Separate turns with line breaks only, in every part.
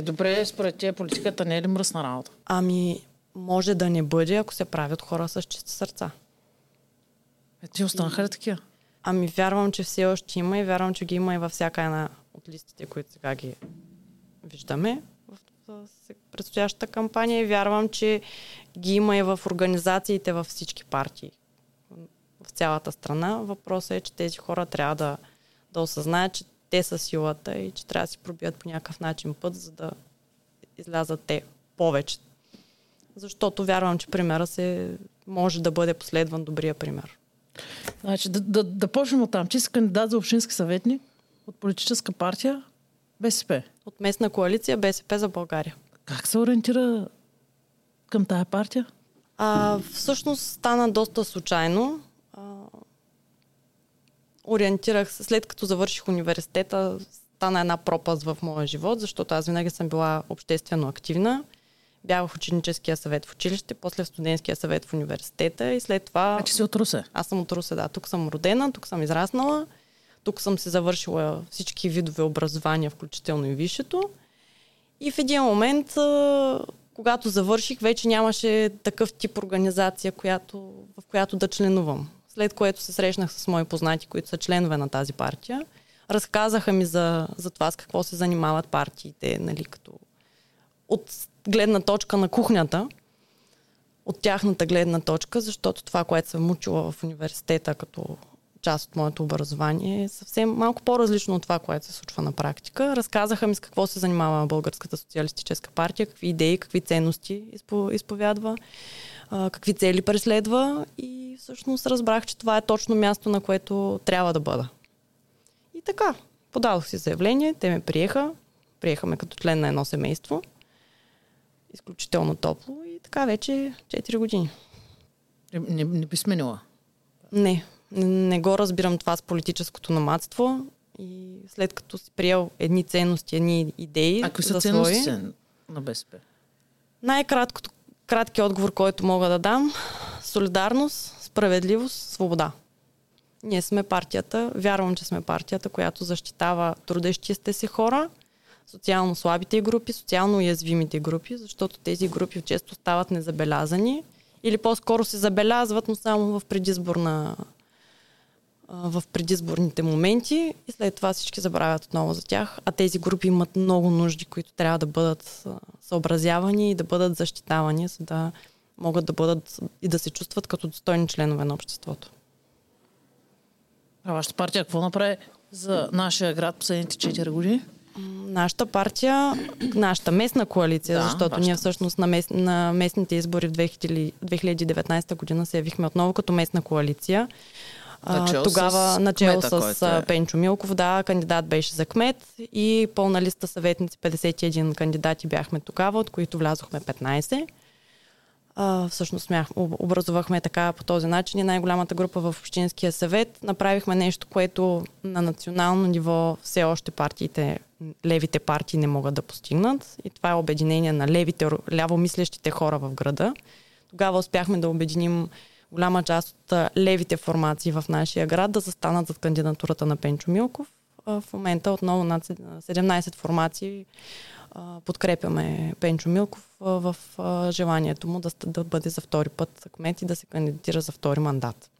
Е, добре, според тия политиката не е ли мръсна работа?
Ами, може да не бъде, ако се правят хора с чисти сърца.
Е, ти останаха ли такива?
Ами, вярвам, че все още има и вярвам, че ги има и във всяка една от листите, които сега ги виждаме в предстоящата кампания и вярвам, че ги има и в организациите във всички партии в цялата страна. Въпросът е, че тези хора трябва да, да осъзнаят, че те са силата и че трябва да си пробият по някакъв начин път, за да излязат те повече. Защото вярвам, че примера се може да бъде последван добрия пример.
Значи, да, да, да почнем от там. Ти си кандидат за общински съветник от политическа партия БСП.
От местна коалиция БСП за България.
Как се ориентира към тая партия?
А, всъщност стана доста случайно. Ориентирах се, след като завърших университета, стана една пропаст в моя живот, защото аз винаги съм била обществено активна. Бях в ученическия съвет в училище, после в студентския съвет в университета и след това...
А че си от Русе?
Аз съм от Русе, да. Тук съм родена, тук съм израснала. Тук съм се завършила всички видове образования, включително и висшето. И в един момент, когато завърших, вече нямаше такъв тип организация, която, в която да членувам. След което се срещнах с мои познати, които са членове на тази партия. Разказаха ми за, за това с какво се занимават партиите, нали, като от гледна точка на кухнята, от тяхната гледна точка, защото това, което съм учила в университета като част от моето образование е съвсем малко по-различно от това, което се случва на практика. Разказаха ми с какво се занимава Българската социалистическа партия, какви идеи, какви ценности изповядва, какви цели преследва и всъщност разбрах, че това е точно място, на което трябва да бъда. И така, подадох си заявление, те ме приеха, приеха ме като член на едно семейство, изключително топло и така вече 4 години.
Не, не, би сменила?
Не, не го разбирам това с политическото намадство и след като си приел едни ценности, едни идеи.
А какви са ценности на БСП?
Най-краткото краткият отговор, който мога да дам солидарност, справедливост, свобода. Ние сме партията, вярвам, че сме партията, която защитава трудещите си хора, социално слабите групи, социално уязвимите групи, защото тези групи често стават незабелязани или по-скоро се забелязват, но само в предизборна в предизборните моменти и след това всички забравят отново за тях. А тези групи имат много нужди, които трябва да бъдат съобразявани и да бъдат защитавани, за да могат да бъдат и да се чувстват като достойни членове на обществото.
А вашата партия какво направи за нашия град последните 4 години?
Нашата партия, нашата местна коалиция, да, защото вашата. ние всъщност на, мес, на местните избори в 2000, 2019 година се явихме отново като местна коалиция.
Начало
тогава
с
начало
кмета,
с е... Пенчо Милков, да, кандидат беше за кмет и пълна листа съветници, 51 кандидати бяхме тогава, от които влязохме 15. А, всъщност смях, образувахме така по този начин и най-голямата група в Общинския съвет. Направихме нещо, което на национално ниво все още партиите, левите партии не могат да постигнат. И това е обединение на левите, лявомислещите хора в града. Тогава успяхме да обединим голяма част от левите формации в нашия град да застанат зад кандидатурата на Пенчо Милков. В момента отново над 17 формации подкрепяме Пенчо Милков в желанието му да, да бъде за втори път кмет и да се кандидатира за втори мандат.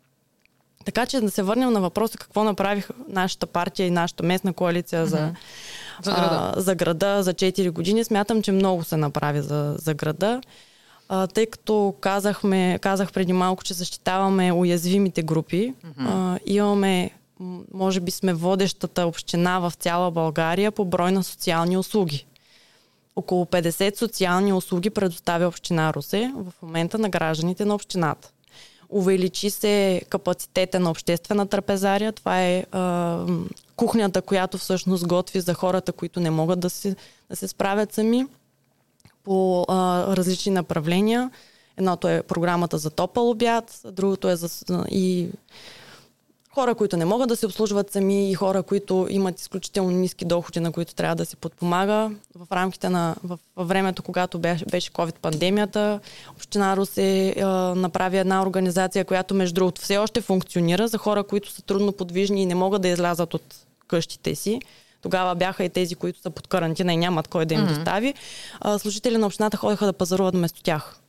Така че да се върнем на въпроса какво направих нашата партия и нашата местна коалиция за,
за, града.
А, за града за 4 години. Смятам, че много се направи за, за града а, тъй като казахме, казах преди малко, че защитаваме уязвимите групи. Mm-hmm. А, имаме, може би сме водещата община в цяла България по брой на социални услуги. Около 50 социални услуги предоставя община Русе в момента на гражданите на общината. Увеличи се капацитета на обществена трапезария. Това е а, кухнята, която всъщност готви за хората, които не могат да се, да се справят сами по а, различни направления. Едното е програмата за топъл обяд, другото е за и хора, които не могат да се обслужват сами и хора, които имат изключително ниски доходи, на които трябва да се подпомага. В рамките на в, във времето, когато беше, беше COVID-пандемията, Община Русе е, направи една организация, която между другото все още функционира за хора, които са трудно подвижни и не могат да излязат от къщите си Тогава бяха и тези, които са под карантина и нямат кой да им mm-hmm. достави. А, служители на общината ходиха да пазаруват вместо тях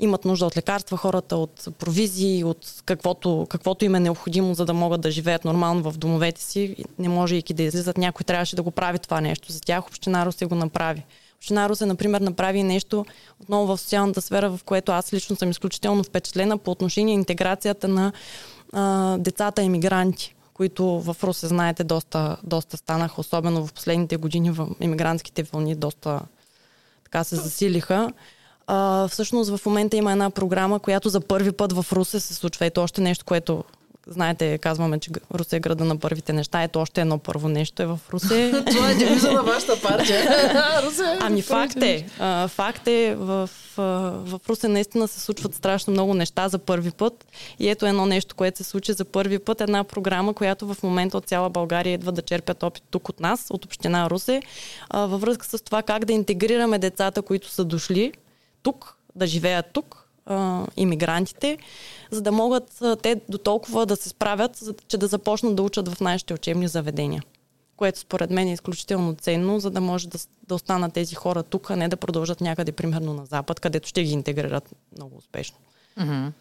имат нужда от лекарства, хората от провизии, от каквото, каквото им е необходимо, за да могат да живеят нормално в домовете си. Не може и да излизат. Някой трябваше да го прави това нещо за тях. Община Русе го направи. Община Русе, например, направи нещо отново в социалната сфера, в което аз лично съм изключително впечатлена по отношение интеграцията на а, децата емигранти които в Русе, знаете, доста, доста станаха, особено в последните години в иммигрантските вълни доста така се засилиха. А, всъщност в момента има една програма, която за първи път в Русе се случва. Ето още нещо, което знаете, казваме, че Русе е града на първите неща. Ето още едно първо нещо е в Русе.
Това е девиза на вашата партия.
Русе, ами факт е. А, факт е, в, в Русе наистина се случват страшно много неща за първи път. И ето едно нещо, което се случи за първи път. Една програма, която в момента от цяла България идва да черпят опит тук от нас, от Община Русе, а, във връзка с това как да интегрираме децата, които са дошли тук, да живеят тук, а, иммигрантите, за да могат а, те до толкова да се справят, за, че да започнат да учат в нашите учебни заведения. Което според мен е изключително ценно, за да може да, да останат тези хора тук, а не да продължат някъде, примерно на Запад, където ще ги интегрират много успешно. Mm-hmm.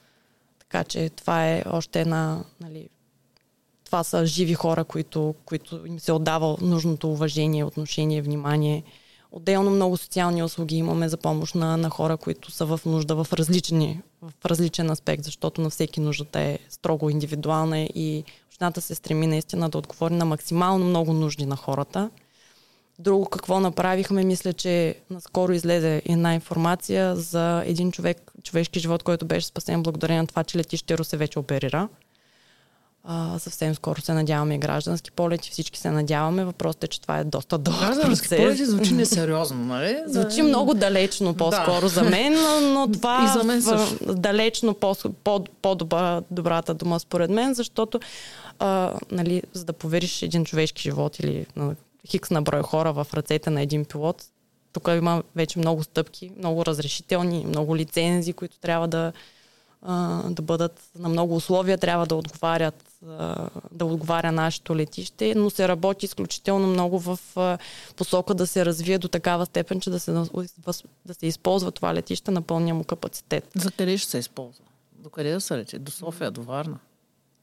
Така че това е още една. Нали, това са живи хора, които, които им се отдава нужното уважение, отношение, внимание. Отделно много социални услуги имаме за помощ на, на хора, които са в нужда в, различни, в различен аспект, защото на всеки нуждата е строго индивидуална и общината се стреми наистина да отговори на максимално много нужди на хората. Друго какво направихме, мисля, че наскоро излезе една информация за един човек, човешки живот, който беше спасен благодарение на това, че летище Русе вече оперира. А, съвсем скоро се надяваме и граждански полети, всички се надяваме. Въпросът е, че това е доста дълъг
Граждански полети звучи несериозно, нали?
Звучи много далечно по-скоро да. за мен, но това
и за мен също.
далечно по, по, по-добра добрата дума според мен, защото а, нали, за да повериш един човешки живот или на хикс на брой хора в ръцете на един пилот, тук има вече много стъпки, много разрешителни, много лицензии, които трябва да, да бъдат на много условия, трябва да отговарят, да отговаря нашето летище, но се работи изключително много в посока да се развие до такава степен, че да се, да се използва това летище на пълния му капацитет.
За къде ще се използва? До къде да се лети? До София, до Варна?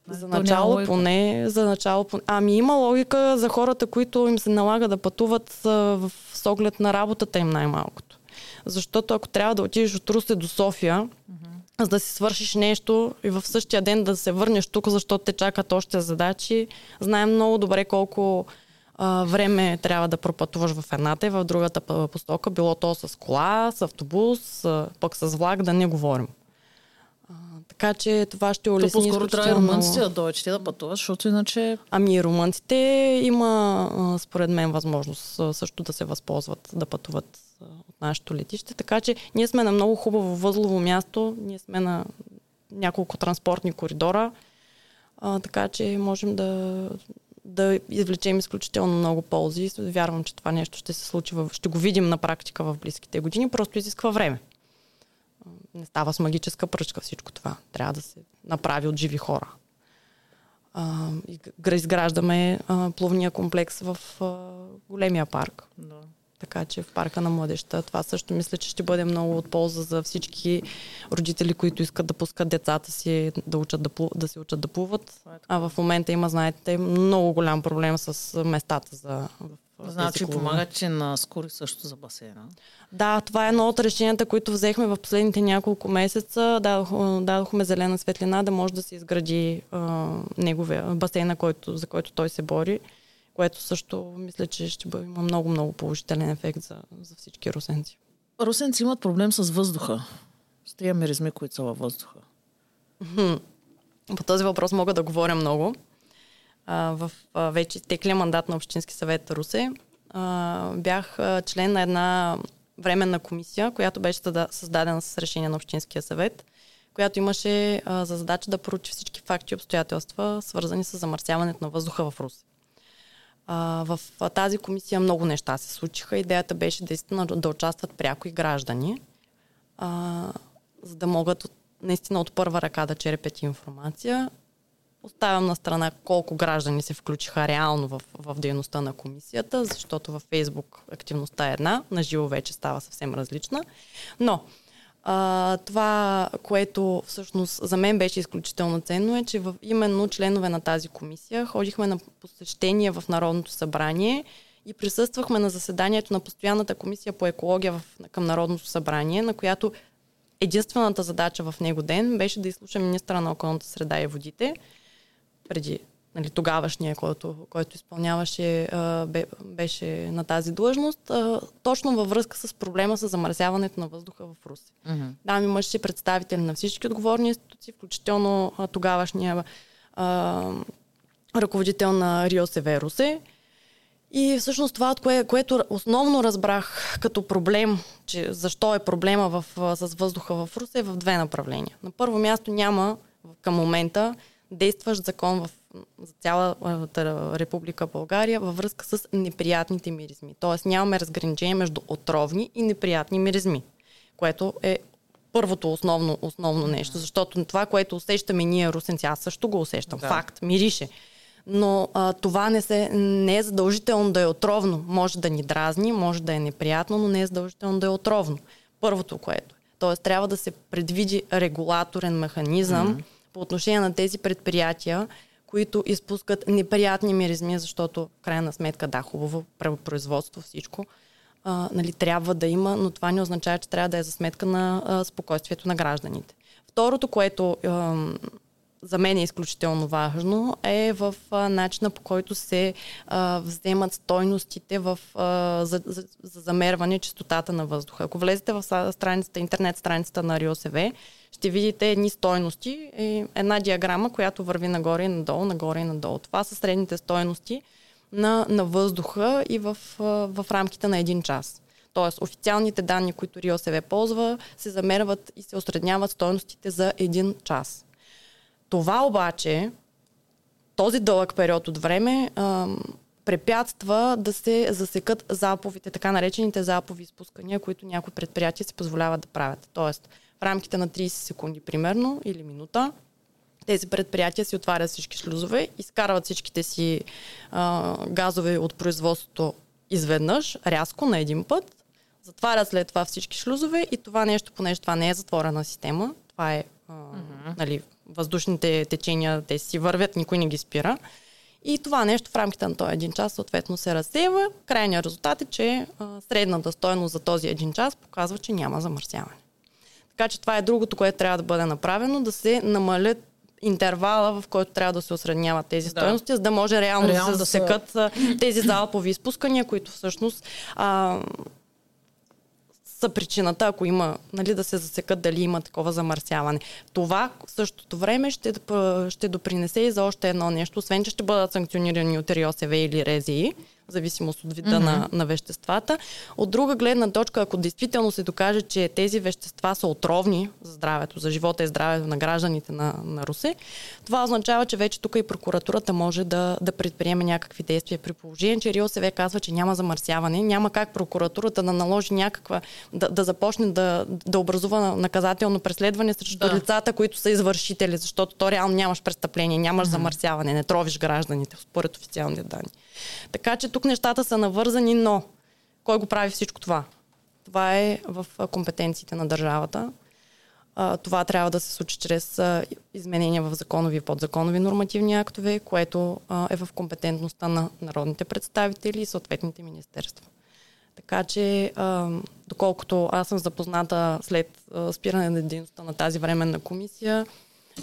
За начало поне, за начало поне. Ами има логика за хората, които им се налага да пътуват в с оглед на работата им най-малкото. Защото ако трябва да отидеш от Русе до София, mm-hmm за да си свършиш нещо и в същия ден да се върнеш тук, защото те чакат още задачи. Знаем много добре колко а, време трябва да пропътуваш в едната и в другата постока, било то с кола, с автобус, а, пък с влак, да не говорим. А, така че това ще улесни. То
по-скоро трябва и румънците да дойдат, да пътуват, защото иначе...
Ами и румънците има, според мен, възможност също да се възползват да пътуват от нашето летище. Така че ние сме на много хубаво възлово място, ние сме на няколко транспортни коридора, а, така че можем да, да извлечем изключително много ползи. Вярвам, че това нещо ще се случи, в, ще го видим на практика в близките години, просто изисква време. Не става с магическа пръчка всичко това. Трябва да се направи от живи хора. А, изграждаме а, плувния комплекс в а, големия парк. Да. Така че в парка на младеща това също мисля, че ще бъде много от полза за всички родители, които искат да пускат децата си да, учат да, плу, да се учат да плуват. Е а в момента има, знаете, много голям проблем с местата за
Значи помагат, че на скори също за басейна.
Да, това е едно от решенията, които взехме в последните няколко месеца. Дадох, дадохме зелена светлина да може да се изгради а, неговия басейна, който, за който той се бори което също мисля, че ще бъде, има много-много положителен ефект за, за всички русенци.
Русенци имат проблем с въздуха. С тия миризми, които са във въздуха.
По този въпрос мога да говоря много. А, в а, вече теклия мандат на Общински съвет Русе а, бях а, член на една временна комисия, която беше създадена с решение на Общинския съвет, която имаше а, за задача да поручи всички факти и обстоятелства, свързани с замърсяването на въздуха в Русе. А, в тази комисия много неща се случиха. Идеята беше наистина да, участват пряко и граждани, а, за да могат наистина от първа ръка да черпят информация Оставям на страна колко граждани се включиха реално в, в дейността на комисията, защото във Фейсбук активността е една, на живо вече става съвсем различна. Но а, това, което всъщност за мен беше изключително ценно е, че в, именно членове на тази комисия ходихме на посещение в Народното събрание и присъствахме на заседанието на Постоянната комисия по екология в, към Народното събрание, на която единствената задача в него ден беше да изслуша министра на околната среда и водите, преди нали, тогавашния, който, който изпълняваше, беше на тази длъжност, точно във връзка с проблема с замърсяването на въздуха в Руси. Mm-hmm. Там имаше представители на всички отговорни институции, включително тогавашния а, ръководител на Рио Северусе. И всъщност това, от кое, което основно разбрах като проблем, че защо е проблема в, с въздуха в Руси, е в две направления. На първо място няма към момента действащ закон в, за цялата Република България във връзка с неприятните миризми. Тоест нямаме разграничение между отровни и неприятни миризми, което е първото основно, основно нещо, защото това, което усещаме ние, русенци, аз също го усещам. Да. Факт, мирише. Но а, това не, се, не е задължително да е отровно. Може да ни дразни, може да е неприятно, но не е задължително да е отровно. Първото, което е. Тоест трябва да се предвиди регулаторен механизъм, mm-hmm по отношение на тези предприятия, които изпускат неприятни миризми, защото крайна сметка, да, хубаво производство, всичко, а, нали, трябва да има, но това не означава, че трябва да е за сметка на а, спокойствието на гражданите. Второто, което а, за мен е изключително важно, е в а, начина по който се а, вземат стойностите в, а, за, за, за замерване чистотата на въздуха. Ако влезете в страницата, интернет страницата на РИОСВ, ще видите едни стойности, една диаграма, която върви нагоре и надолу, нагоре и надолу. Това са средните стойности на, на въздуха и в, в рамките на един час. Тоест, официалните данни, които РИОСВ ползва, се замерват и се осредняват стойностите за един час. Това обаче, този дълъг период от време, ам, препятства да се засекат заповите, така наречените запови изпускания, които някои предприятия се позволяват да правят. Тоест, в рамките на 30 секунди примерно или минута. Тези предприятия си отварят всички шлюзове, изкарват всичките си а, газове от производството изведнъж, рязко, на един път, затварят след това всички шлюзове и това нещо, понеже това не е затворена система, това е а, uh-huh. нали, въздушните течения, те си вървят, никой не ги спира. И това нещо в рамките на този един час съответно се разсева. Крайният резултат е, че а, средната стоеност за този един час показва, че няма замърсяване. Така че това е другото, което трябва да бъде направено, да се намалят интервала, в който трябва да се осредняват тези да. стоености, за да може реално, реално да се засекат да тези залпови изпускания, които всъщност а, са причината, ако има, нали, да се засекат дали има такова замърсяване. Това в същото време ще, ще допринесе и за още едно нещо, освен че ще бъдат санкционирани от РИОСВ или РЕЗИ, в зависимост от вида mm-hmm. на, на веществата. От друга гледна точка, ако действително се докаже, че тези вещества са отровни за здравето, за живота и здравето на гражданите на, на Русе, това означава, че вече тук и прокуратурата може да, да предприеме някакви действия. При положение, че РИОСВ казва, че няма замърсяване, няма как прокуратурата да наложи някаква, да, да започне да, да образува наказателно преследване срещу да. лицата, които са извършители, защото то реално нямаш престъпление, нямаш mm-hmm. замърсяване, не тровиш гражданите, според официалните данни. Така че тук нещата са навързани, но кой го прави всичко това? Това е в компетенциите на държавата. Това трябва да се случи чрез изменения в законови и подзаконови нормативни актове, което е в компетентността на народните представители и съответните министерства. Така че, доколкото аз съм запозната след спиране на дейността на тази временна комисия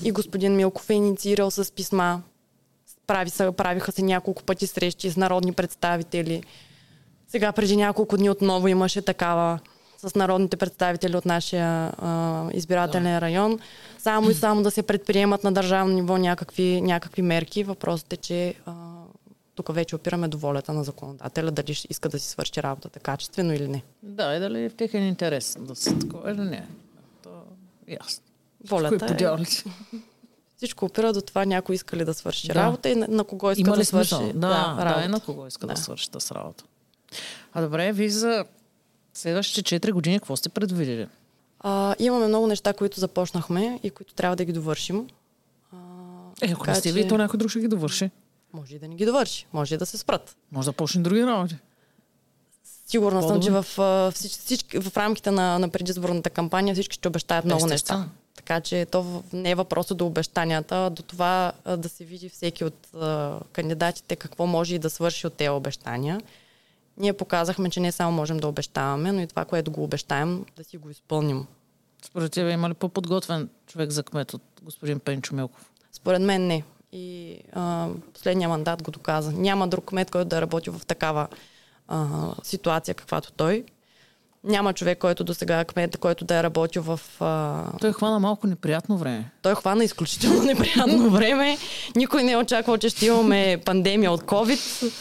и господин Милков е инициирал с писма прави са, правиха се няколко пъти срещи с народни представители. Сега преди няколко дни отново имаше такава с народните представители от нашия а, избирателен да. район. Само и само да се предприемат на държавно ниво някакви, някакви мерки. Въпросът е, че а, тук вече опираме до волята на законодателя, дали иска да си свърши работата качествено или не.
Да, и дали е в техен интерес да се такова или не. То ясно.
Волята е... Всичко опира до това някой иска ли да свърши да. работа и на, на кого иска Има да свърши
да, да, да, и на кого иска да, да свърши тази работа. А добре, ви за следващите 4 години какво сте предвидели?
А, имаме много неща, които започнахме и които трябва да ги довършим. А,
Е, ако не сте
че
вие, то някой друг ще ги довърши.
Може и да не ги довърши, може и да се спрат.
Може да почне други работи.
Сигурна съм, че в, а, всички, в рамките на, на предизборната кампания всички ще обещаят много
Естествено.
неща. Така че то в- не е въпросът до обещанията, до това да се види всеки от а, кандидатите какво може и да свърши от тези обещания. Ние показахме, че не само можем да обещаваме, но и това, което го обещаем, да си го изпълним.
Според тебе има ли по-подготвен човек за кмет от господин Пенчо Милков?
Според мен не. И а, последния мандат го доказа. Няма друг кмет, който да работил в такава а, ситуация, каквато той. Няма човек, който до сега е кмет, който да е работил в... А...
Той хвана малко неприятно време.
Той хвана изключително неприятно време. Никой не е очаквал, че ще имаме пандемия от COVID,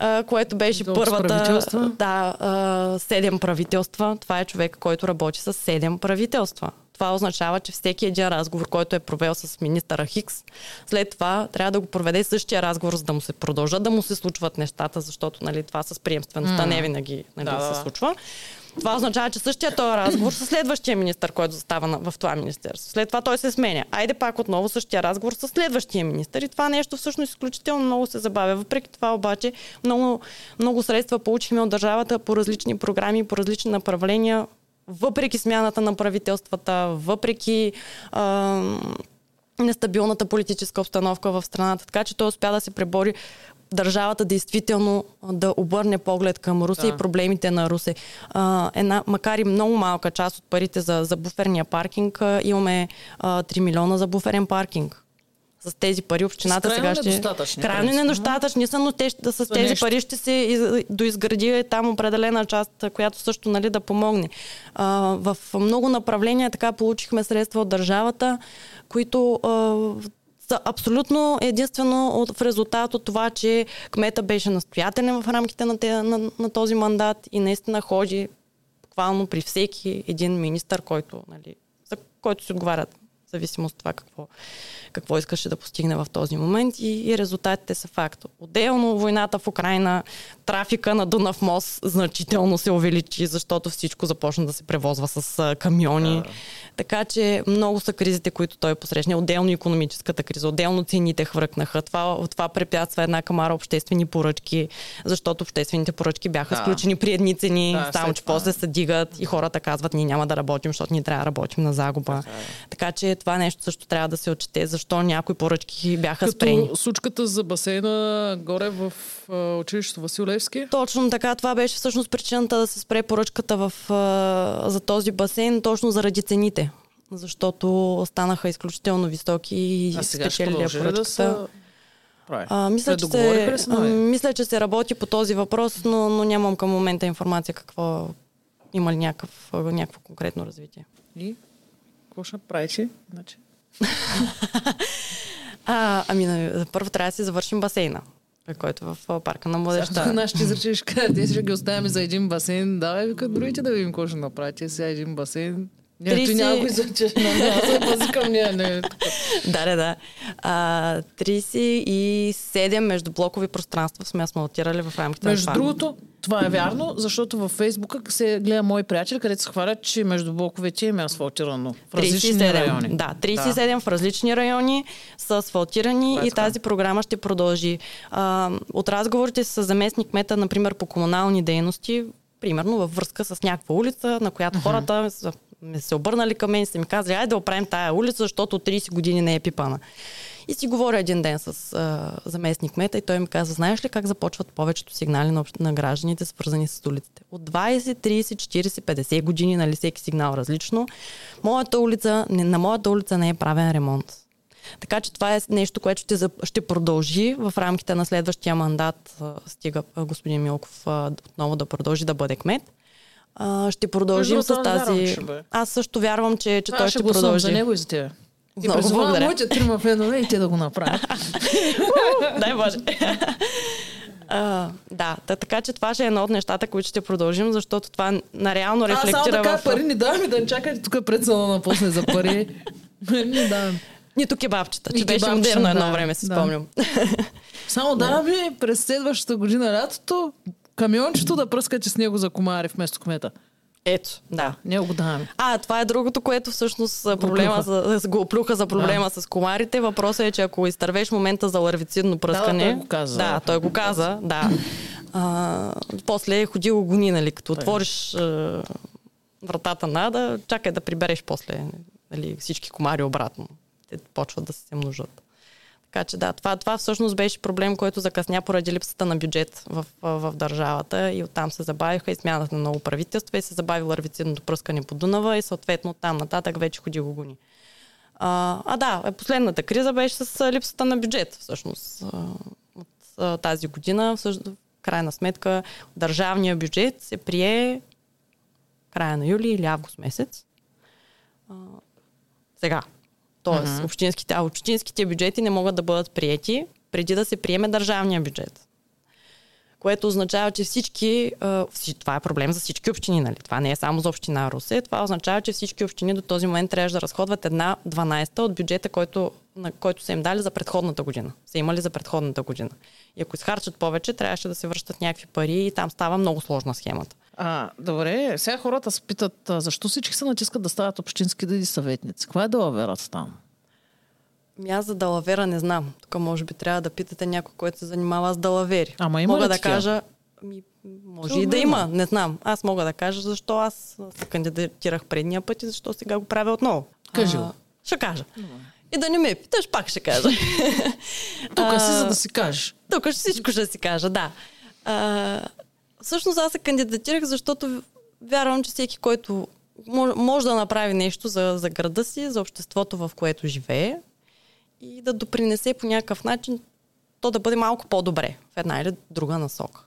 а, което беше
с
първата... Да, а, седем правителства. Това е човек, който работи с седем правителства. Това означава, че всеки един разговор, който е провел с министъра Хикс, след това трябва да го проведе същия разговор, за да му се продължат да му се случват нещата, защото нали, това с приемствеността не винаги нали,
Да,
се
да.
Това означава, че същия този разговор с следващия министр, който застава в това министерство. След това той се сменя. Айде пак отново същия разговор с следващия министр. И това нещо всъщност изключително много се забавя. Въпреки това обаче много, много средства получихме от държавата по различни програми, по различни направления, въпреки смяната на правителствата, въпреки а, нестабилната политическа обстановка в страната. Така че той успя да се пребори държавата действително да обърне поглед към Русе
Да.
и проблемите на Русе. А, една, макар и много малка част от парите за, за буферния паркинг, а, имаме а, 3 милиона за буферен паркинг. С тези пари общината
крайно
сега ще...
недостатъчни,
Крайно недостатъчни са, но те, ще- с тези
нещо.
пари ще се из, доизгради там определена част, която също нали, да помогне. А, в много направления така получихме средства от държавата, които а, абсолютно единствено в резултат от това, че кмета беше настоятелен в рамките на, те, на, на този мандат и наистина ходи буквално при всеки един министър, който, нали, за който си отговарят зависимост от това какво, какво искаше да постигне в този момент и, и резултатите са факт. Отделно войната в Украина, трафика на Дунав мост значително се увеличи, защото всичко започна да се превозва с а, камиони. Така че много са кризите, които той посрещне. Отделно економическата криза, отделно цените хвъркнаха. Това, това препятства една камара обществени поръчки, защото обществените поръчки бяха
Да.
сключени при едни цени,
Да,
само че
това.
после се дигат и хората казват, ние няма да работим, защото ние трябва да работим на загуба. Така че това нещо също трябва да се отчете, защо някои поръчки бяха спрени.
Като сучката за басейна горе в а, училището Васил Левски.
Точно така, това беше всъщност причината да се спре поръчката в, а, за този басейн, точно заради цените. Защото станаха изключително високи и спечелили поръчката.
да се прави?
А, мисля, че се, а, мисля, че се работи по този въпрос, но, но нямам към момента информация какво има ли някакъв, някакво конкретно развитие.
И какво ще направите? Значи,
А, ами, на- първо трябва да си завършим басейна, който е в парка на
Защо
младеща.
нашите кажат, те ще ги оставяме за един басейн. Давай, вика, другите да видим какво ще направите. Сега един басейн. Не, ти
30
някой за че не, не, аз се пази към нея. Не, тук.
да, да, да. А, 37 междублокови пространства сме асфалтирали в рамките
Между
на това.
другото, това е вярно, защото във Фейсбука се гледа мои приятели, където се хвалят, че между блоковете им е асфалтирано в различни
37,
райони.
Да, 37 в различни райони са асфалтирани
Това е
и
така.
тази програма ще продължи. А, от разговорите с заместник мета, например, по комунални дейности, примерно във връзка с някаква улица, на която хората са ме се обърнали към мен и са ми казали, айде да оправим тая улица, защото от 30 години не е пипана. И си говоря един ден с а, заместник мета и той ми каза, знаеш ли как започват повечето сигнали на, на гражданите, свързани с улиците? От 20, 30, 40, 50 години, нали всеки сигнал различно. Моята улица, не, на моята улица не е правен ремонт. Така че това е нещо, което ще, ще продължи в рамките на следващия мандат. Стига господин Милков отново да продължи да бъде кмет. А, Ще продължим
Между
с
вярвам,
тази...
че бъде.
Аз също вярвам, че, че
Аз
той
ще
ще продължи.
за него и за теб. И
благодаря.
моите трима фенове и те да го направят.
Дай Боже. А, да, та, така че това ще е едно от нещата, които ще продължим, защото това нареално
Аз само
рефлектира
така
в...
пари ни даваме да не чакате тук пред салона после за пари. Не даваме.
Нито кебабчета, че
И
беше модерно едно време, си
да.
спомням.
Само даваме през следващата година лятото камиончето да пръскате с него за комари вместо кмета.
Ето, да.
Ние го даваме.
А, това е другото, което всъщност проблема за го оплюха за проблема с комарите. Въпросът е, че ако изтървеш момента за ларвицидно пръскане...
той го каза.
Да, той го каза, да. А, после ходи го гони, нали, като отвориш а, вратата на Ада, чакай да прибереш после нали, всички комари обратно. Те почват да се множат. Така че да, това, това всъщност беше проблем, който закъсня поради липсата на бюджет в, в, държавата и оттам се забавиха и смяната на много правителства и се забави ларвицидното пръскане по Дунава и съответно оттам нататък вече ходи го гони. А, а да, е, последната криза беше с липсата на бюджет всъщност от тази година. Всъщност, в крайна сметка държавния бюджет се прие края на юли или август месец. А, сега, Тоест, uh-huh. общинските, а общинските бюджети не могат да бъдат приети преди да се приеме държавния бюджет. Което означава, че всички, това е проблем за всички общини, нали? Това не е само за община Русе. Това означава, че всички общини до този момент трябваше да разходват една 12 от бюджета, който, на който са им дали за предходната година. Са имали за предходната година. И ако изхарчат повече, трябваше да се връщат някакви пари и там става много сложна схемата.
А, добре, сега хората се питат, защо всички се натискат да стават общински да съветници? Каква е далаверата там?
Ми аз за далавера не знам. Тук може би трябва да питате някой, който се занимава с далавери.
Ама има
Мога
ли
да
такива?
кажа, ми, може и да има, не знам. Аз мога да кажа защо аз се кандидатирах предния път и защо сега го правя отново.
Кажи
А,
го.
Ще кажа. И да не ме питаш, пак ще кажа.
Тук си, за да си кажеш.
Тук всичко ще си кажа, да. А, всъщност аз се кандидатирах, защото вярвам, че всеки, който може, може да направи нещо за, за града си, за обществото, в което живее и да допринесе по някакъв начин то да бъде малко по-добре в една или друга насока.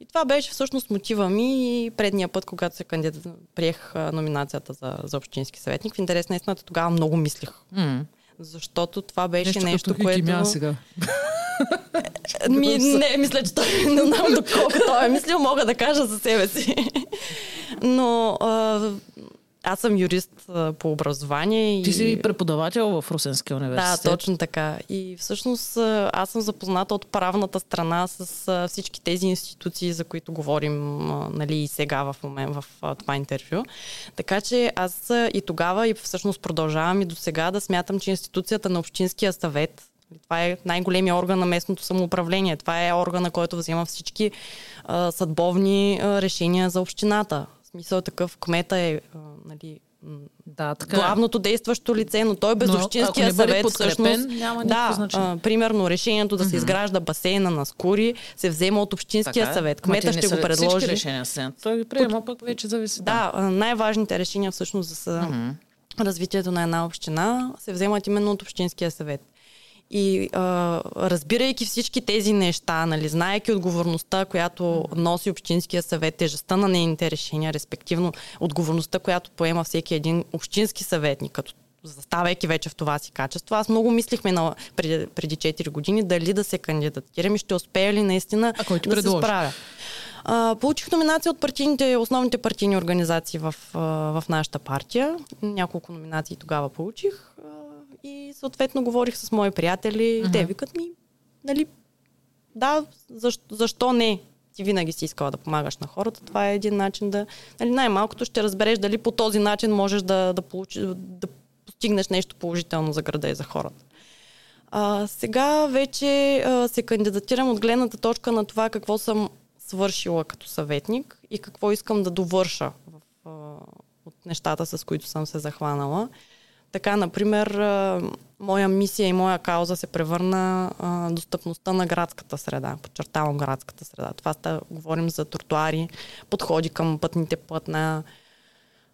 И това беше всъщност мотива ми и предния път, когато се кандидат, приех номинацията за, за общински съветник. В интерес на тогава много мислих.
М.
Защото това беше нещо,
Нещо, като
което...
хикимя сега.
Ми, не, мисля, че той не знам доколко той е мислил, мога да кажа за себе си. Но а, аз съм юрист а, по образование.
Ти
и...
си преподавател в Русенския
Да,
университет.
точно така. И всъщност а, аз съм запозната от правната страна с а, всички тези институции, за които говорим а, нали, и сега в момент в а, това интервю. Така че аз а, и тогава и всъщност продължавам и до сега да смятам, че институцията на Общинския съвет това е най-големия орган на местното самоуправление. Това е органа, който взема всички а, съдбовни а, решения за общината. В смисъл такъв кмета е а, нали,
Да, така е.
главното действащо лице, но той без
Но, ако
общинския съвет всъщност...
няма
да, а, примерно решението да се изгражда басейна на Скури се взема от общинския
Така е.
съвет. Кмета ще го
Всички
предложи.
решения са. Той ги приема, пък вече зависи.
Да, а, най-важните решения всъщност за
Мгм.
развитието на една община се вземат именно от Общинския съвет. И а, разбирайки всички тези неща, нали, знаеки отговорността, която носи Общинския съвет, тежестта на нейните решения, респективно отговорността, която поема всеки един общински съветник, като заставайки вече в това си качество. Аз много мислихме на, преди, преди 4 години дали да се кандидатирам и ще успея ли наистина
А кой ти
да се
предложи?
справя. А, получих номинация от партийните, основните партийни организации в, в нашата партия. Няколко номинации тогава получих. И съответно говорих с мои приятели.
Мгм.
Те викат ми, нали, да, защо, защо не? Ти винаги си искала да помагаш на хората. Това е един начин да... Нали, най-малкото ще разбереш дали по този начин можеш да, да, получи, да постигнеш нещо положително за града и за хората. А, сега вече а, се кандидатирам от гледната точка на това какво съм свършила като съветник и какво искам да довърша в, а, от нещата, с които съм се захванала. Така, например, моя мисия и моя кауза се превърна а, достъпността на градската среда. Подчертавам градската среда. Това ста, говорим за тротуари, подходи към пътните платна,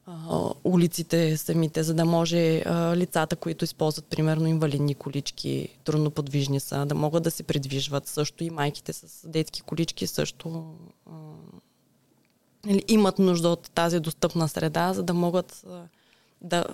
а, улиците самите, за да може а, лицата, които използват примерно инвалидни колички, трудноподвижни са, да могат да се придвижват. Също и майките с детски колички също а, имат нужда от тази достъпна среда, за да могат а, да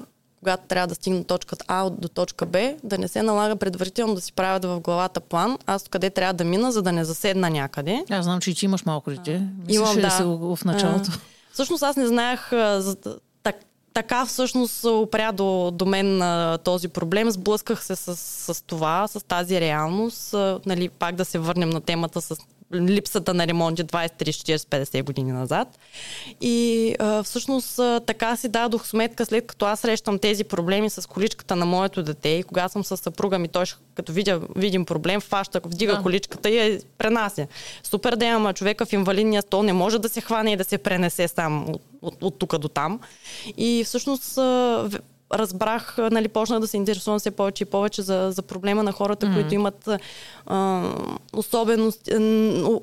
когато трябва да стигнат точката А до точка Б, да не се налага предварително да си правят в главата план, аз къде трябва да мина, за да не заседна някъде.
Аз знам, че и ти имаш малко дете. Мислиш
Имам,
ли
да.
го в началото?
А, всъщност аз не знаех за, так, така всъщност опря до, до мен а, този проблем. Сблъсках се с, с това, с тази реалност. Нали, пак да се върнем на темата с липсата на ремонти 20, 30, 40, 50 години назад. И а, всъщност а, така си дадох сметка, след като аз срещам тези проблеми с количката на моето дете и когато съм с съпруга ми, той като видя, видим проблем, фаща, вдига да. количката и я пренася. Супер да има човека в инвалидния стол не може да се хване и да се пренесе сам от, от, от тук до там. И всъщност разбрах, нали, почнах да се интересувам все повече и повече за, за проблема на хората, mm-hmm. които имат а,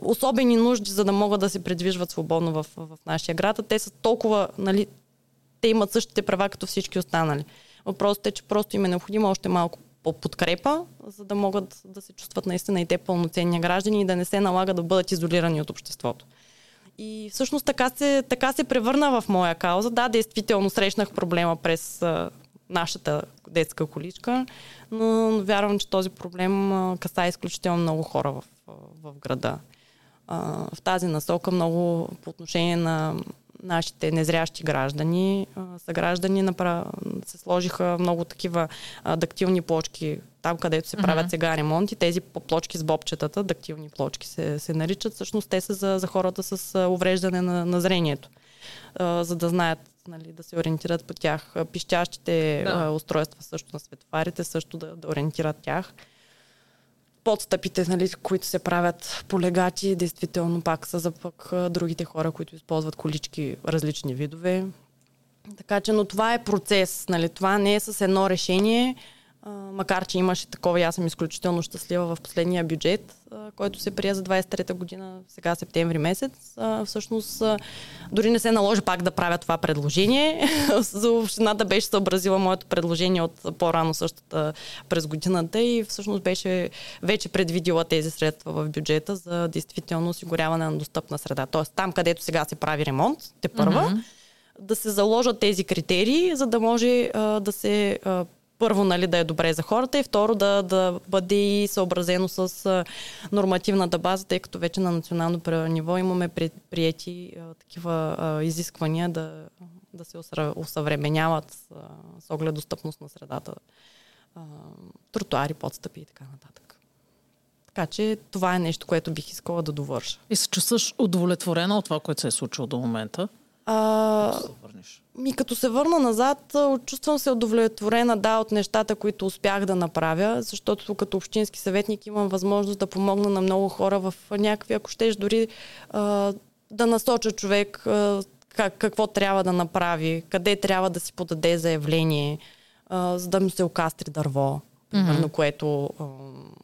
особени нужди, за да могат да се придвижват свободно в, в нашия град. А те са толкова, нали, те имат същите права като всички останали. Въпросът е, че просто им е необходимо още малко подкрепа, за да могат да се чувстват наистина и те пълноценни граждани и да не се налага да бъдат изолирани от обществото. И всъщност така се, така се превърна в моя кауза. Да, действително срещнах проблема през а, нашата детска количка, но, вярвам, че този проблем а, каса изключително много хора в, в града. А, в тази насока много по отношение на нашите незрящи граждани, съграждани направ... се сложиха много такива дактилни плочки там, където се правят сега ремонти. Тези плочки с бобчетата, дактилни плочки се, се наричат, всъщност те са за, за хората с увреждане на, на зрението, за да знаят нали, да се ориентират по тях. Пищящите да. устройства също на светофарите също да, да ориентират тях подстъпите, нали, които се правят по легати, действително пак са за пък другите хора, които използват колички различни видове. Така че, но това е процес, нали, това не е с едно решение макар че имаше такова и аз съм изключително щастлива в последния бюджет, който се прие за 23-та година, сега септември месец. всъщност дори не се наложи пак да правя това предложение. за общината беше съобразила моето предложение от по-рано същата през годината и всъщност беше вече предвидила тези средства в бюджета за действително осигуряване на достъпна среда. Тоест там, където сега се прави ремонт, те първа, mm-hmm да се заложат тези критерии, за да може а, да се а, първо нали, да е добре за хората и второ да, да бъде и съобразено с нормативната база, тъй като вече на национално ниво имаме при, прияти такива а, изисквания да, да се усъвременяват с, с оглед достъпност на средата. А, тротуари, подстъпи и така нататък. Така че това е нещо, което бих искала да довърша.
И се чувстваш удовлетворена от това, което се е случило до момента?
А, ми като се върна назад, чувствам се удовлетворена, да, от нещата, които успях да направя, защото като общински съветник имам възможност да помогна на много хора в някакви, ако щеш дори а, да насоча човек а, как, какво трябва да направи, къде трябва да си подаде заявление, а, за да му се окастри дърво примерно, mm-hmm. което а,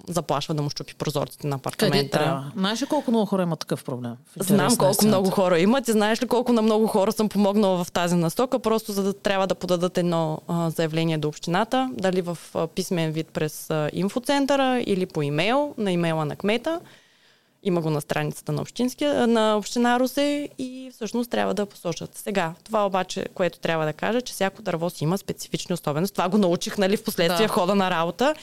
заплашва да му щупи прозорците на апартамента. Къде
трябва? Знаеш ли колко много хора имат такъв проблем?
Знам колко много хора имат и знаеш ли колко на много хора съм помогнала в тази насока, просто за да трябва да подадат едно а, заявление до общината, дали в а, писмен вид през а, инфоцентъра или по имейл, на имейла на кмета. Има го на страницата на, на Община Русе и всъщност трябва да посочат. Сега, това обаче, което трябва да кажа, че всяко дърво си има специфични особености. Това го научих нали, в последствие да. в хода на работа.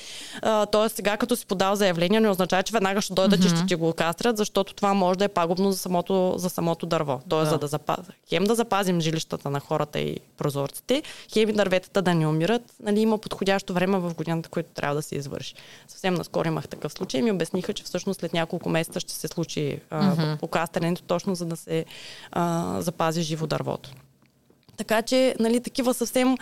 А, тоест сега, като си подал заявление, не означава, че веднага ще дойдат mm-hmm. и ще ти го кастрят, защото това може да е пагубно за самото, за самото дърво. Тоест, да. за да запазим, хем да запазим жилищата на хората и прозорците, хем и дърветата да не умират, нали, има подходящо време в годината, което трябва да се извърши. Съвсем наскоро имах такъв случай и ми обясниха, че всъщност след няколко месеца ще се случи а, mm-hmm. покастрането, точно за да се а, запази живо дървото. Така че, нали, такива съвсем,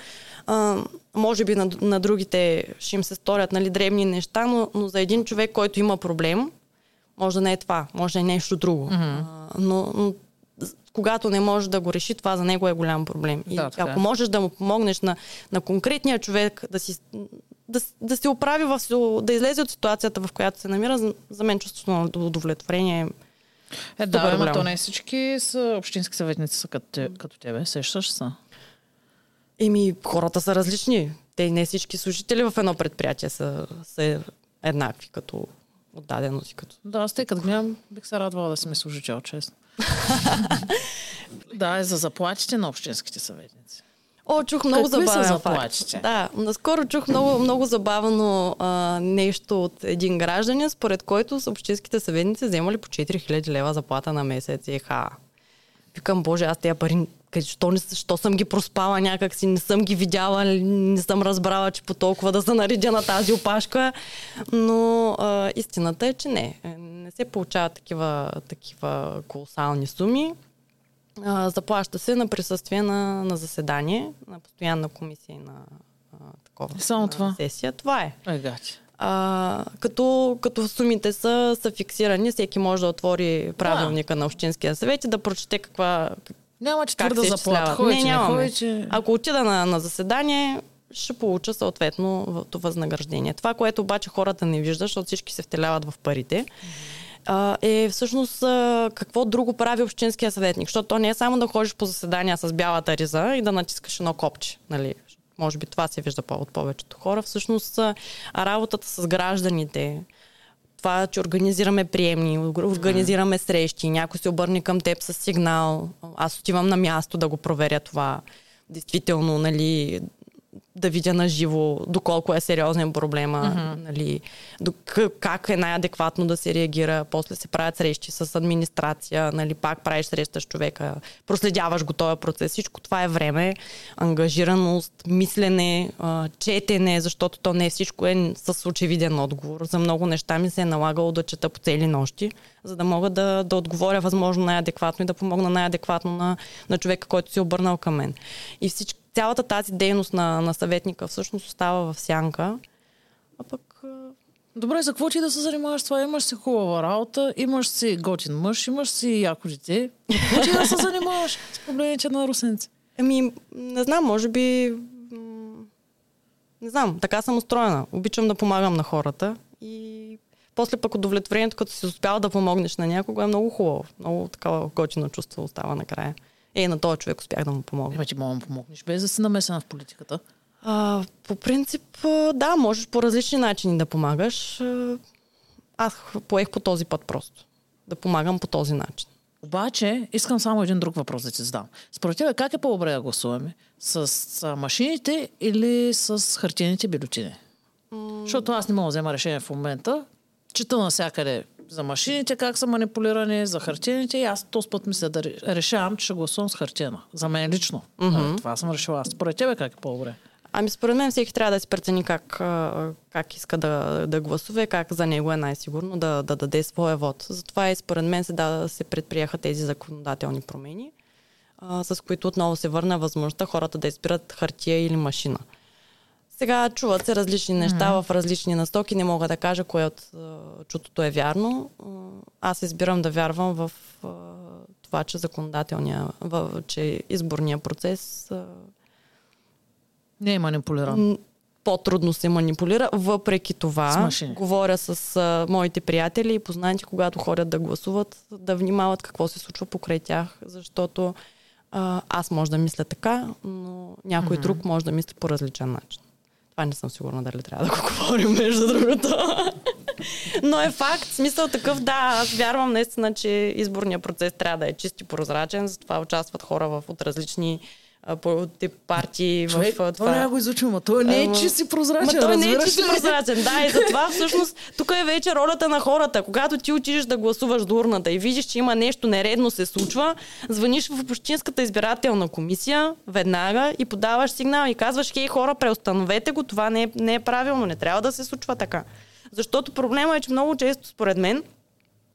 а, може би на, на другите ще им се сторят нали, древни неща, но, но за един човек, който има проблем, може да не е това, може да е нещо друго. Mm-hmm. А, но, но когато не може да го реши, това за него е голям проблем. И да, ако можеш да му помогнеш на, на конкретния човек да си да, да се оправи, в, да излезе от ситуацията, в която се намира, за, за мен чувството на удовлетворение
е, да, но то не всички са общински съветници са като, като тебе. Сещаш са?
Еми, хората са различни. Те не всички служители в едно предприятие са, са еднакви като отдаденост. Като...
Да, аз тъй като гледам, бих се радвала да си ми служител, честно. да, е за заплатите на общинските съветници.
О, чух много Какви забавен факт. Да, наскоро чух много, много забавно а, нещо от един гражданин, според който общинските съветници вземали по 4000 лева заплата на месец. И ха, викам, боже, аз тези пари Защо, не, защо съм ги проспала някакси, не съм ги видяла, не съм разбрала, че по толкова да се наредя на тази опашка. Но а, истината е, че не. Не се получават такива, такива колосални суми. А, заплаща се на присъствие на, на заседание, на постоянна комисия и на а, такова.
Само
на
това?
Сесия. Това е.
Гати.
А, като, като сумите са, са фиксирани, всеки може да отвори правилника на Общинския съвет и да прочете каква,
Няма че твърда заплата. Ходи,
Не, нямаме.
ходи, че...
Ако отида на, на заседание, ще получа съответно възнаграждение. Това, което обаче хората не виждат, защото всички се втеляват в парите, а, е всъщност а, какво друго прави общинския съветник. Защото то не е само да ходиш по заседания с бялата риза и да натискаш едно копче. Нали? Може би това се вижда от повечето хора. Всъщност а, работата с гражданите, това, че организираме приемни, организираме срещи, някой се обърне към теб с сигнал, аз отивам на място да го проверя това. Действително, нали, да видя на живо доколко е сериозен проблема, mm-hmm. нали, до, к- как е най-адекватно да се реагира. После се правят срещи с администрация, нали, пак правиш среща с човека, проследяваш го този процес. Всичко това е време, ангажираност, мислене, четене, защото то не всичко е с очевиден отговор. За много неща ми се е налагало да чета по цели нощи, за да мога да, да отговоря възможно най-адекватно и да помогна най-адекватно на, на човека, който се е обърнал към мен. И всички, цялата тази дейност на, на съветника всъщност остава в сянка. А пък
Добре, за какво ти да се занимаваш това? Имаш си хубава работа, имаш си готин мъж, имаш си яко дете. Какво ти да се занимаваш с проблемите на русенци?
Ами, не знам, може би... Не знам, така съм устроена. Обичам да помагам на хората и после пък удовлетворението, като си успял да помогнеш на някого, е много хубаво. Много такава готино чувство остава накрая. Е, на този човек успях да му помогна.
Ема ти мога да му помогнеш, без да си намесена в политиката.
А, по принцип, да, можеш по различни начини да помагаш. Аз поех по този път просто. Да помагам по този начин.
Обаче, искам само един друг въпрос да ти задам. Според тебе, как е по-добре да гласуваме? С, а, машините или с хартиените бюлетини? Защото аз не мога да взема решение в момента. Чета навсякъде за машините, как са манипулирани, за хартиените и аз този път мисля да ре- решавам, че ще гласувам с хартиена. За мен лично. Mm-hmm. Това съм решила аз. Според тебе как е по-добре?
Ами според мен всеки трябва да си прецени как, как иска да, да гласува и как за него е най-сигурно да, да даде своя вод. Затова и според мен се, да, се предприеха тези законодателни промени, а, с които отново се върна възможността хората да избират хартия или машина. Сега чуват се различни неща mm-hmm. в различни настоки. Не мога да кажа кое от чутото е вярно. Аз избирам да вярвам в това, че законодателния, в, че изборния процес
Не е манипулиран.
по-трудно се манипулира. Въпреки
С
това,
машини.
говоря с а, моите приятели и познати, когато ходят да гласуват, да внимават какво се случва покрай тях, защото а, аз може да мисля така, но някой mm-hmm. друг може да мисли по различен начин. Това не съм сигурна дали трябва да го говорим, между другото. Но е факт, смисъл такъв, да, аз вярвам наистина, че изборният процес трябва да е чист и прозрачен, затова участват хора в, от различни тип партии.
Човек,
в, а,
това няма го изучим, а той не е
Ама-
чист и прозрачен.
Ма той не е чисто
ли?
прозрачен. Да, и затова всъщност тук е вече ролята на хората. Когато ти отидеш да гласуваш до урната и видиш, че има нещо нередно се случва, звъниш в Общинската избирателна комисия веднага и подаваш сигнал и казваш, хей хора, преустановете го, това не е, не е правилно, не трябва да се случва така. Защото проблема е, че много често, според мен,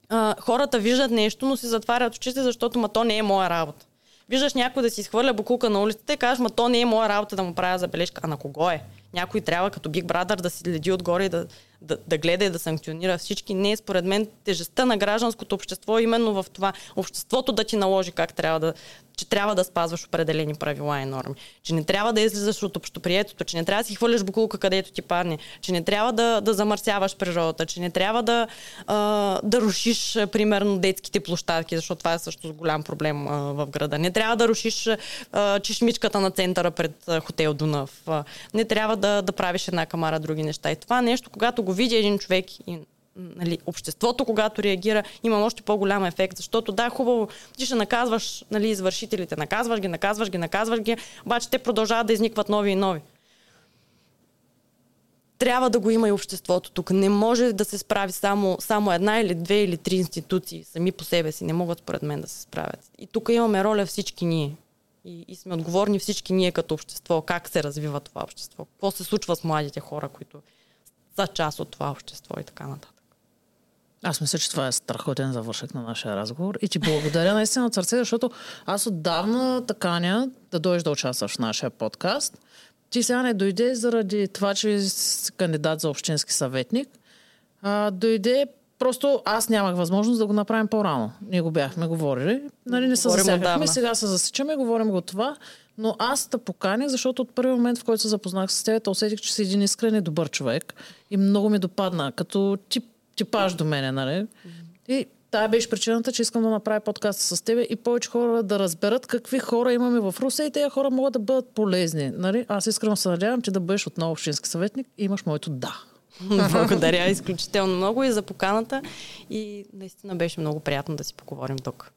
а, хората виждат нещо, но си затварят очите, защото ма то не е моя работа. Виждаш някой да си изхвърля букулка на улицата и кажеш, ма то не е моя работа да му правя забележка. А на кого е? Някой трябва като Big Brother да си следи отгоре и да, да, да гледа и да санкционира всички. Не, според мен, тежестта на гражданското общество е именно в това. Обществото да ти наложи как трябва да, че трябва да спазваш определени правила и норми. Че не трябва да излизаш от общоприетото, че не трябва да си хвърляш букулка където ти падне, че не трябва да, да замърсяваш природата, че не трябва да, а, да рушиш, примерно, детските площадки, защото това е също голям проблем а, в града. Не трябва да рушиш а, чешмичката на центъра пред а, хотел Дунав. А, не трябва да, да правиш една камара други неща. И това нещо, когато го види един човек и нали, обществото, когато реагира, има още по-голям ефект, защото да, хубаво, ти ще наказваш нали, извършителите, наказваш ги, наказваш ги, наказваш ги, обаче те продължават да изникват нови и нови. Трябва да го има и обществото тук. Не може да се справи само, само една или две или три институции сами по себе си. Не могат според мен да се справят. И тук имаме роля всички ние. И, и сме отговорни всички ние като общество, как се развива това общество, какво се случва с младите хора, които са част от това общество и така нататък.
Аз мисля, че това е страхотен завършък на нашия разговор и ти благодаря наистина от сърце, защото аз отдавна таканя да дойдеш да участваш в нашия подкаст. Ти сега не дойде заради това, че си кандидат за общински съветник. А, дойде Просто аз нямах възможност да го направим по-рано. Ние го бяхме говорили. Нали, не се засягахме, сега се засичаме, говорим го това. Но аз те поканя, защото от първи момент, в който се запознах с теб, усетих, че си един искрен и добър човек. И много ми допадна, като тип, типаж до мене, нали? И тая беше причината, че искам да направя подкаст с тебе и повече хора да разберат какви хора имаме в Русе и тези хора могат да бъдат полезни. Нали? Аз искрено се надявам, че да бъдеш отново общински съветник и имаш моето да.
Благодаря изключително много и за поканата. И наистина беше много приятно да си поговорим тук.